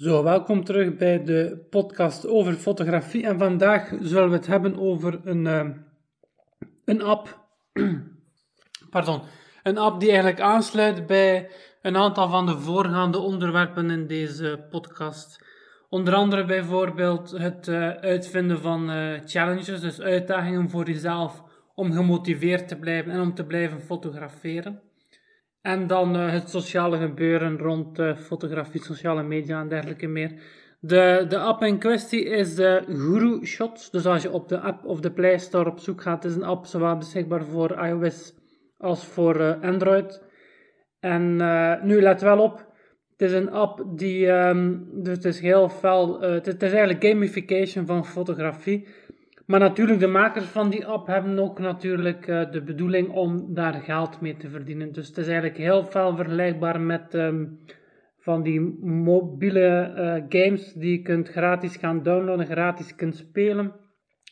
Zo, welkom terug bij de podcast over fotografie. En vandaag zullen we het hebben over een, uh, een app. Pardon. Een app die eigenlijk aansluit bij een aantal van de voorgaande onderwerpen in deze podcast. Onder andere bijvoorbeeld het uh, uitvinden van uh, challenges, dus uitdagingen voor jezelf om gemotiveerd te blijven en om te blijven fotograferen. En dan uh, het sociale gebeuren rond uh, fotografie, sociale media en dergelijke meer. De, de app in kwestie is de Guru Shot. Dus als je op de app of de Play Store op zoek gaat, is een app zowel beschikbaar voor iOS als voor uh, Android. En nu let wel op, het is een app die, um, dus het is heel fel, het, het is eigenlijk gamification van fotografie. Maar natuurlijk, de makers van die app hebben ook natuurlijk uh, de bedoeling om daar geld mee te verdienen. Dus het is eigenlijk heel veel vergelijkbaar met um, van die mobiele uh, games die je kunt gratis gaan downloaden, gratis kunt spelen.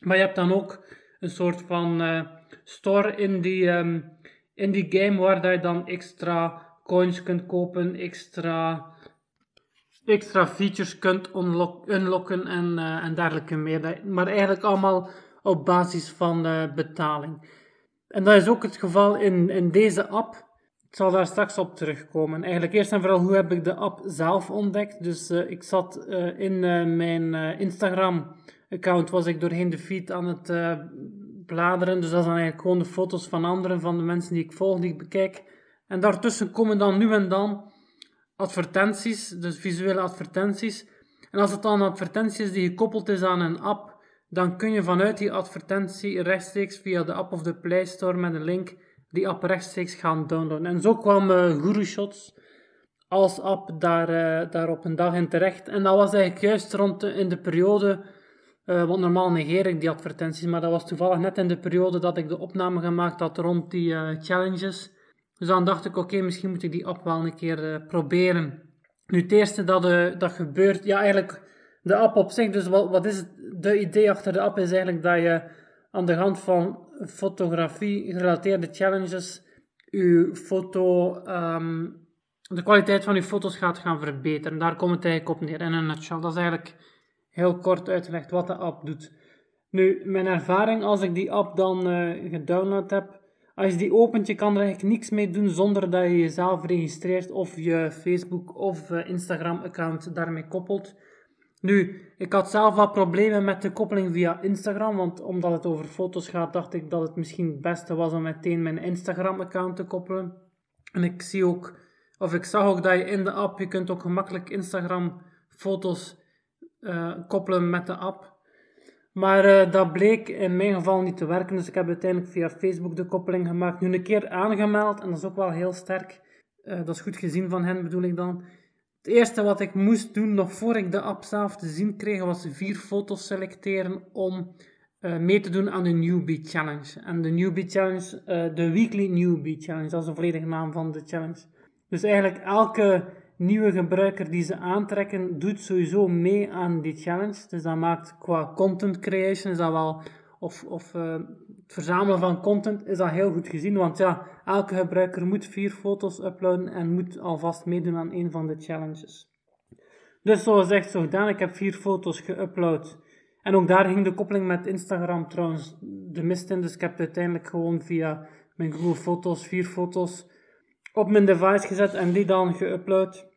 Maar je hebt dan ook een soort van uh, store in die, um, in die game waar je dan extra coins kunt kopen, extra extra features kunt unlocken en, uh, en dergelijke meer. Maar eigenlijk allemaal op basis van uh, betaling. En dat is ook het geval in, in deze app. Ik zal daar straks op terugkomen. Eigenlijk eerst en vooral, hoe heb ik de app zelf ontdekt? Dus uh, ik zat in mijn Instagram-account, was ik doorheen de feed aan het bladeren. Dus dat zijn eigenlijk gewoon de foto's van anderen, van de mensen die ik volg, die ik bekijk. En daartussen komen dan nu en dan advertenties, dus visuele advertenties. En als het dan een advertentie is die gekoppeld is aan een app, dan kun je vanuit die advertentie rechtstreeks via de app of de Play Store met een link die app rechtstreeks gaan downloaden. En zo kwam uh, Guru Shots als app daar, uh, daar op een dag in terecht. En dat was eigenlijk juist rond de, in de periode, uh, want normaal negeer ik die advertenties, maar dat was toevallig net in de periode dat ik de opname gemaakt had rond die challenges. Dus dan dacht ik, oké, misschien moet ik die app wel een keer uh, proberen. Nu, het eerste dat, uh, dat gebeurt, ja, eigenlijk de app op zich, dus wat, wat is het, de idee achter de app is eigenlijk dat je aan de hand van fotografie gerelateerde challenges je foto, um, de kwaliteit van je foto's gaat gaan verbeteren. Daar komt het eigenlijk op neer, in een nutshell. Dat is eigenlijk heel kort uitgelegd wat de app doet. Nu, mijn ervaring als ik die app dan uh, gedownload heb, als je die opent, je kan er eigenlijk niks mee doen zonder dat je jezelf registreert of je Facebook of eh, Instagram account daarmee koppelt. Nu, ik had zelf wat problemen met de koppeling via Instagram, want omdat het over foto's gaat, dacht ik dat het misschien het beste was om meteen mijn Instagram account te koppelen. En ik zie ook, of ik zag ook dat je in de app, je kunt ook gemakkelijk Instagram foto's uh, koppelen met de app. Maar uh, dat bleek in mijn geval niet te werken, dus ik heb uiteindelijk via Facebook de koppeling gemaakt. Nu een keer aangemeld, en dat is ook wel heel sterk. Uh, dat is goed gezien van hen, bedoel ik dan. Het eerste wat ik moest doen, nog voor ik de app zelf te zien kreeg, was vier foto's selecteren om uh, mee te doen aan de Newbie Challenge. En de Newbie Challenge, de Weekly Newbie Challenge, dat is de volledige naam van de challenge. Dus eigenlijk elke nieuwe gebruiker die ze aantrekken, doet sowieso mee aan die challenge. Dus dat maakt qua content creation, is dat wel, of, of uh, het verzamelen van content, is dat heel goed gezien. Want ja, elke gebruiker moet vier foto's uploaden en moet alvast meedoen aan een van de challenges. Dus zoals echt zo gedaan, ik heb vier foto's geüpload. En ook daar ging de koppeling met Instagram trouwens de mist in. Dus ik heb uiteindelijk gewoon via mijn Google Foto's vier foto's op mijn device gezet en die dan geüpload.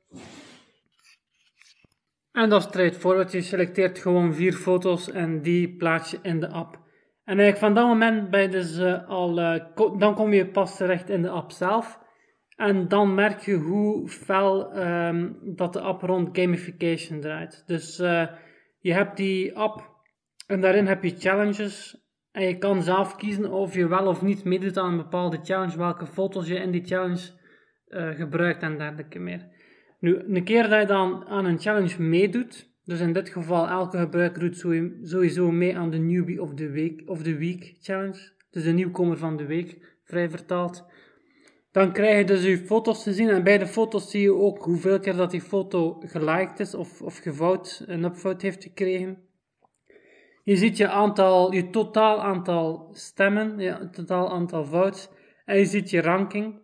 En dat is straightforward. Je selecteert gewoon vier foto's en die plaats je in de app. En eigenlijk van dat moment ben je dus uh, al, uh, dan kom je pas terecht in de app zelf. En dan merk je hoe fel um, dat de app rond gamification draait. Dus uh, je hebt die app en daarin heb je challenges. En je kan zelf kiezen of je wel of niet meedoet aan een bepaalde challenge, welke foto's je in die challenge gebruikt en dergelijke meer. Nu, een keer dat je dan aan een challenge meedoet, dus in dit geval elke gebruiker doet sowieso mee aan de newbie of the week, of the week challenge, dus de nieuwkomer van de week, vrij vertaald. Dan krijg je dus je foto's te zien en bij de foto's zie je ook hoeveel keer dat die foto geliked is of, of gevouwd, een upvote heeft gekregen. Je ziet je aantal, je totaal aantal stemmen, het totaal aantal votes en je ziet je ranking.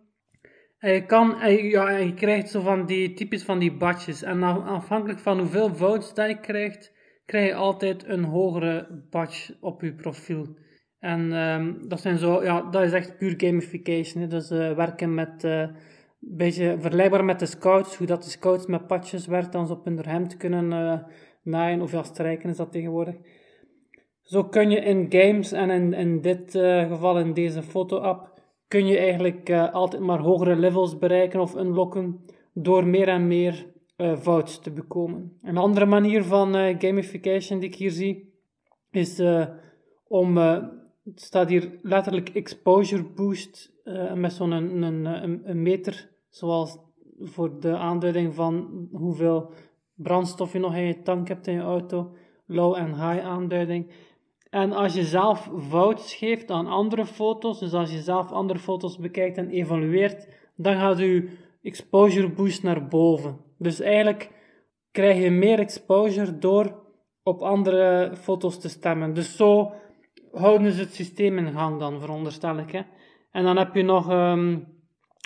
Je, kan, ja, je krijgt zo van die typisch van die badges. En afhankelijk van hoeveel votes dat je krijgt, krijg je altijd een hogere badge op je profiel. En um, dat, zijn zo, ja, dat is echt puur gamification. Hè. Dus uh, werken met, uh, een beetje vergelijkbaar met de scouts, hoe dat de scouts met patches werkt, dan ze op hun hemd kunnen uh, naaien, of ja, strijken is dat tegenwoordig. Zo kun je in games en in, in dit geval in deze foto-app, kun je eigenlijk altijd maar hogere levels bereiken of unlocken door meer en meer votes te bekomen. Een andere manier van gamification die ik hier zie, is om het staat hier letterlijk exposure boost uh, met zo'n een, een, meter, zoals voor de aanduiding van hoeveel brandstof je nog in je tank hebt in je auto. Low en high aanduiding. En als je zelf foto's geeft aan andere foto's, dus als je zelf andere foto's bekijkt en evalueert, dan gaat je exposure boost naar boven. Dus eigenlijk krijg je meer exposure door op andere foto's te stemmen. Dus zo houden ze het systeem in gang dan, veronderstel ik. Hè. En dan heb je nog, um,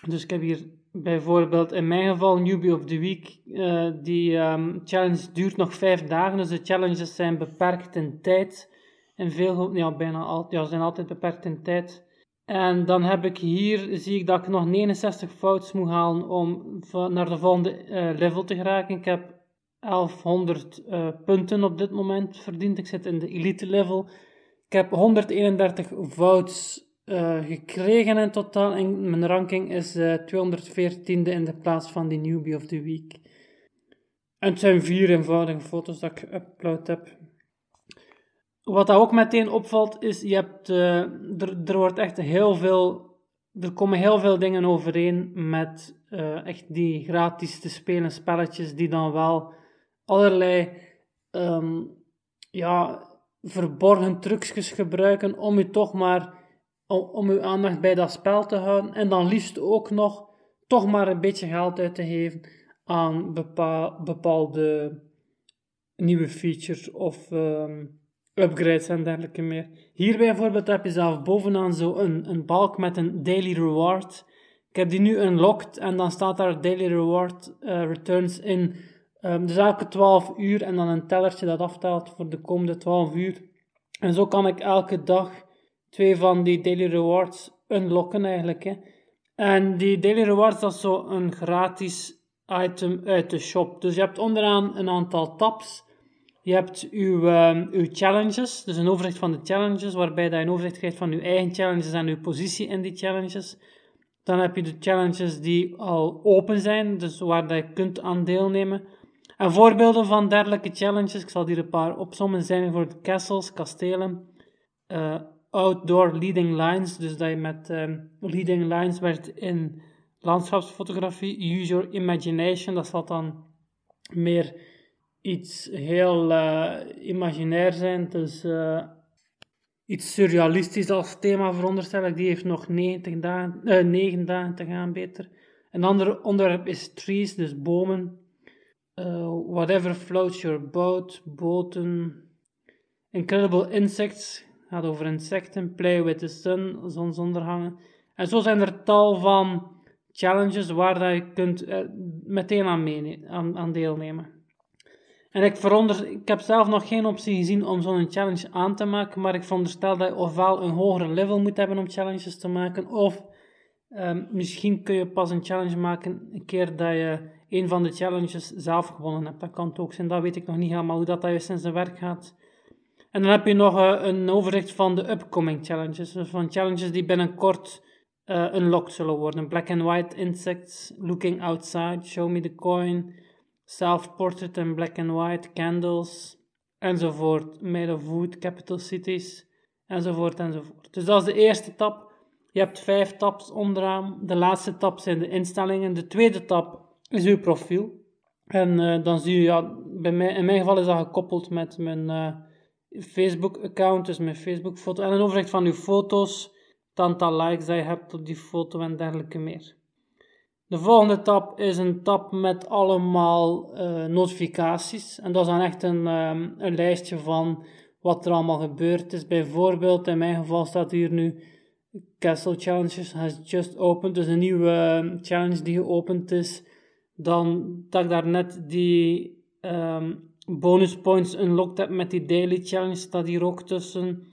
dus ik heb hier bijvoorbeeld in mijn geval Newbie of the Week. Uh, die um, challenge duurt nog vijf dagen, dus de challenges zijn beperkt in tijd. En veel, ja, bijna altijd, ja, zijn altijd beperkt in tijd. En dan heb ik hier, zie ik dat ik nog 69 fouten moet halen om naar de volgende uh, level te geraken. Ik heb 1100 uh, eh, punten op dit moment verdiend. Ik zit in de elite level. Ik heb 131 votes uh, gekregen in totaal en mijn ranking is uh, eh, 214e in de plaats van die newbie of the week. En het zijn vier eenvoudige foto's dat ik geüpload heb. Wat dat ook meteen opvalt is, je hebt, uh, er, er wordt echt heel veel, er komen heel veel dingen overeen met echt die gratis te spelen spelletjes die dan wel allerlei um, ja, verborgen trucjes gebruiken om u toch maar om, om uw aandacht bij dat spel te houden en dan liefst ook nog toch maar een beetje geld uit te geven aan bepaalde nieuwe features of um, upgrades en dergelijke meer. Hier bijvoorbeeld heb je zelf bovenaan zo een, een balk met een daily reward. Ik heb die nu unlocked en dan staat daar daily reward uh, returns in Um, dus elke 12 uur en dan een tellertje dat aftelt voor de komende 12 uur. En zo kan ik elke dag twee van die daily rewards unlocken eigenlijk. Hè. En die daily rewards, dat is zo een gratis item uit de shop. Dus je hebt onderaan een aantal tabs. Je hebt uw, um, uw challenges, dus een overzicht van de challenges, waarbij je een overzicht krijgt van uw eigen challenges en uw positie in die challenges. Dan heb je de challenges die al open zijn, dus waar dat je kunt aan deelnemen. En voorbeelden van dergelijke challenges, ik zal hier een paar opzommen, zijn voor castles, kastelen, uh, outdoor leading lines, dus dat je met um, leading lines werkt in landschapsfotografie, use your imagination, dat zal dan meer iets heel uh, imaginair zijn, dus uh, iets surrealistisch als thema veronderstel ik, die heeft nog 90 dagen, 9 dagen te gaan beter. Een ander onderwerp is trees, dus bomen, uh, whatever floats your boat, boten. Incredible Insects gaat over insecten. Play with the sun, zonsondergangen. En zo zijn er tal van challenges waar je kunt uh, meteen aan, aan, aan, deelnemen. En ik, veronder, ik heb zelf nog geen optie gezien om zo'n challenge aan te maken, maar ik veronderstel dat je ofwel een hogere level moet hebben om challenges te maken, of um, misschien kun je pas een challenge maken een keer dat je een van de challenges zelf gewonnen hebt. Dat kan ook zijn, dat weet ik nog niet helemaal hoe dat, dat juist in zijn werk gaat. En dan heb je nog uh, een overzicht van de upcoming challenges. Dus van challenges die binnenkort uh, unlocked zullen worden. Black and white insects, looking outside, show me the coin, self-portrait in black and white, candles, enzovoort. Made of wood, capital cities, enzovoort, enzovoort. Dus dat is de eerste tab. Je hebt vijf tabs onderaan. De laatste tab zijn de instellingen. De tweede tab is uw profiel. En uh, dan zie je, ja, bij mij, in mijn geval is dat gekoppeld met mijn uh, Facebook-account, dus mijn Facebook-foto. En een overzicht van uw foto's, het aantal likes dat je hebt op die foto en dergelijke meer. De volgende tab is een tab met allemaal uh, notificaties. En dat is dan echt een, um, een lijstje van wat er allemaal gebeurd is. Bijvoorbeeld, in mijn geval staat hier nu Castle Challenges has just opened, dus een nieuwe ehm, challenge die geopend is, dan dat ik daar net die um, bonus points unlocked heb met die daily challenge, staat hier ook tussen.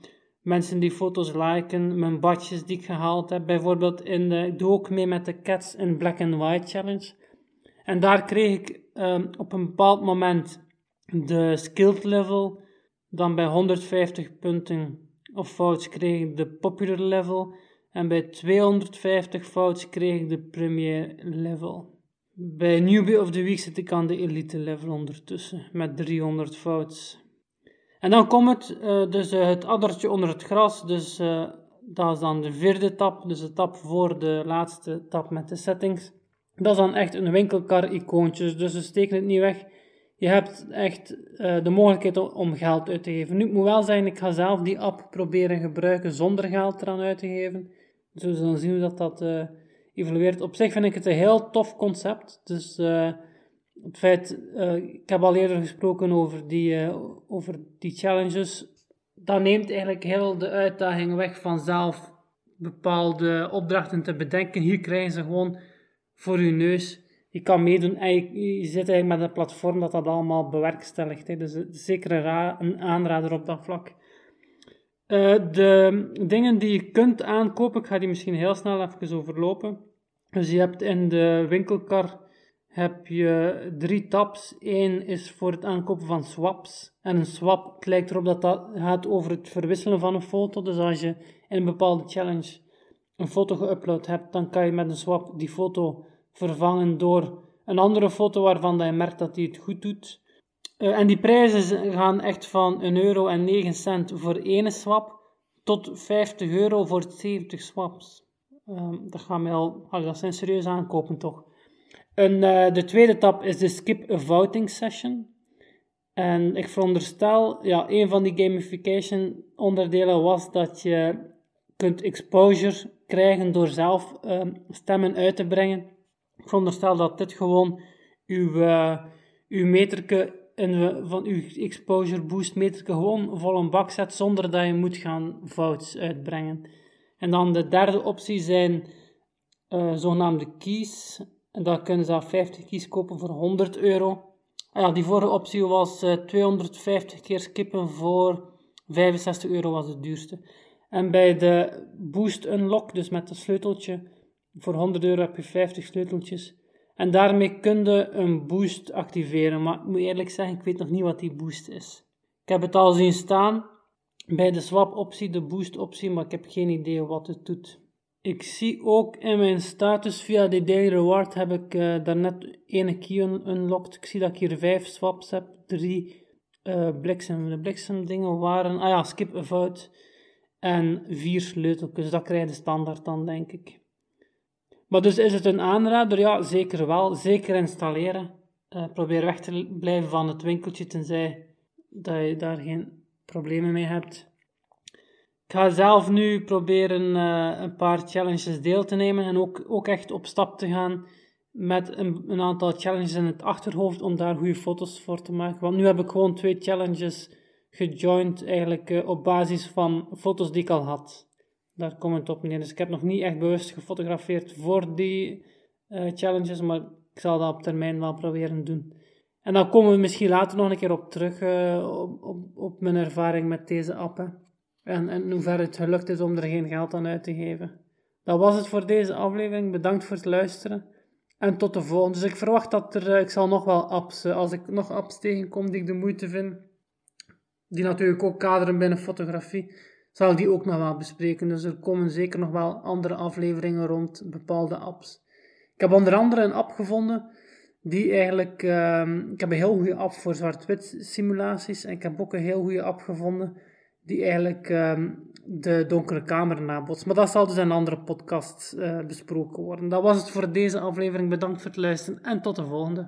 Mensen die foto's liken, mijn badjes die ik gehaald heb. Bijvoorbeeld, in de, ik doe ook mee met de Cats in Black and White Challenge. En daar kreeg ik um, op een bepaald moment de skilled level. Dan bij 150 punten of fout's kreeg ik de popular level. En bij 250 fout's kreeg ik de premier level. Bij Newbie of the Week zit ik aan de elite level ondertussen, met 300 fout's. En dan komt het, uh, dus uh, het addertje onder het gras, dus uh, dat is dan de vierde tap, dus de tap voor de laatste tap met de settings. Dat is dan echt een winkelkar-icoontje, dus we steken het niet weg. Je hebt echt de mogelijkheid om geld uit te geven. Nu, ik moet wel zeggen, ik ga zelf die app proberen gebruiken zonder geld eraan uit te geven. Dus we dan zien hoe dat, dat evolueert. Op zich vind ik het een heel tof concept. Dus het feit, uh, ik heb al eerder gesproken over die, uh, over die challenges. Dat neemt eigenlijk heel de uitdaging weg van zelf bepaalde opdrachten te bedenken. Hier krijgen ze gewoon voor je neus. Je kan meedoen en je, zit eigenlijk met een platform dat dat allemaal bewerkstelligt. Hè. Dus zeker een, aanrader op dat vlak. De dingen die je kunt aankopen, ik ga die misschien heel snel even overlopen. Dus je hebt in de winkelkar heb je drie tabs. Eén is voor het aankopen van swaps. En een swap, het lijkt erop dat dat gaat over het verwisselen van een foto. Dus als je in een bepaalde challenge een foto geüpload hebt, dan kan je met een swap die foto vervangen door een andere foto waarvan je merkt dat die het goed doet. Uh, en die prijzen gaan echt van 1 euro en 9 cent voor één swap tot 50 euro voor 70 swaps. Um, dat gaan we al, dat zijn serieus aankopen toch. En, uh, de tweede tap is de skip a voting session. En ik veronderstel, ja, een van die gamification onderdelen was dat je kunt exposure krijgen door zelf uh, stemmen uit te brengen. Ik veronderstel dat dit gewoon uw, uh, uw meterke in, van uw exposure boost meterke gewoon vol een bak zet zonder dat je moet gaan votes uitbrengen. En dan de derde optie zijn uh, zogenaamde keys. En daar kunnen ze 50 keys kopen voor 100 euro. Ah ja, die vorige optie was uh, eh, 250 keer skippen voor 65 euro was het duurste. En bij de Boost Unlock, dus met het sleuteltje, voor 100 euro heb je 50 sleuteltjes. En daarmee kun je een boost activeren. Maar ik moet eerlijk zeggen, ik weet nog niet wat die boost is. Ik heb het al zien staan bij de swap optie, de boost optie, maar ik heb geen idee wat het doet. Ik zie ook in mijn status via de daily reward heb ik uh, daarnet ene key unlocked. Ik zie dat ik hier vijf swaps heb, drie uh, bliksem. De bliksem dingen waren, ah ja, skip a vote en vier sleuteltjes. Dat krijg je standaard dan, denk ik. Maar dus is het een aanrader? Ja, zeker wel. Zeker installeren. Uh, probeer weg te blijven van het winkeltje, tenzij dat je daar geen problemen mee hebt. Ik ga zelf nu proberen uh, een paar challenges deel te nemen en ook, ook echt op stap te gaan met een, een, aantal challenges in het achterhoofd om daar goede foto's voor te maken. Want nu heb ik gewoon twee challenges gejoined eigenlijk uh, op basis van foto's die ik al had. Daar komt het op neer. Dus ik heb nog niet echt bewust gefotografeerd voor die uh, challenges, maar ik zal dat op termijn wel proberen doen. En dan komen we misschien later nog een keer op terug, op, op, op, mijn ervaring met deze appen. En, en hoe ver het gelukt is om er geen geld aan uit te geven. Dat was het voor deze aflevering. Bedankt voor het luisteren. En tot de volgende. Dus ik verwacht dat er, uh, ik zal nog wel apps, uh, als ik nog apps tegenkom die ik de moeite vind, die natuurlijk ook kaderen binnen fotografie, zal ik die ook nog wel bespreken. Dus er komen zeker nog wel andere afleveringen rond bepaalde apps. Ik heb onder andere een app gevonden die eigenlijk, um, ik heb een heel goede app voor zwart-wit simulaties en ik heb ook een heel goede app gevonden die eigenlijk um, de donkere kamer nabotst. Maar dat zal dus in een andere podcast uh, besproken worden. Dat was het voor deze aflevering. Bedankt voor het luisteren en tot de volgende.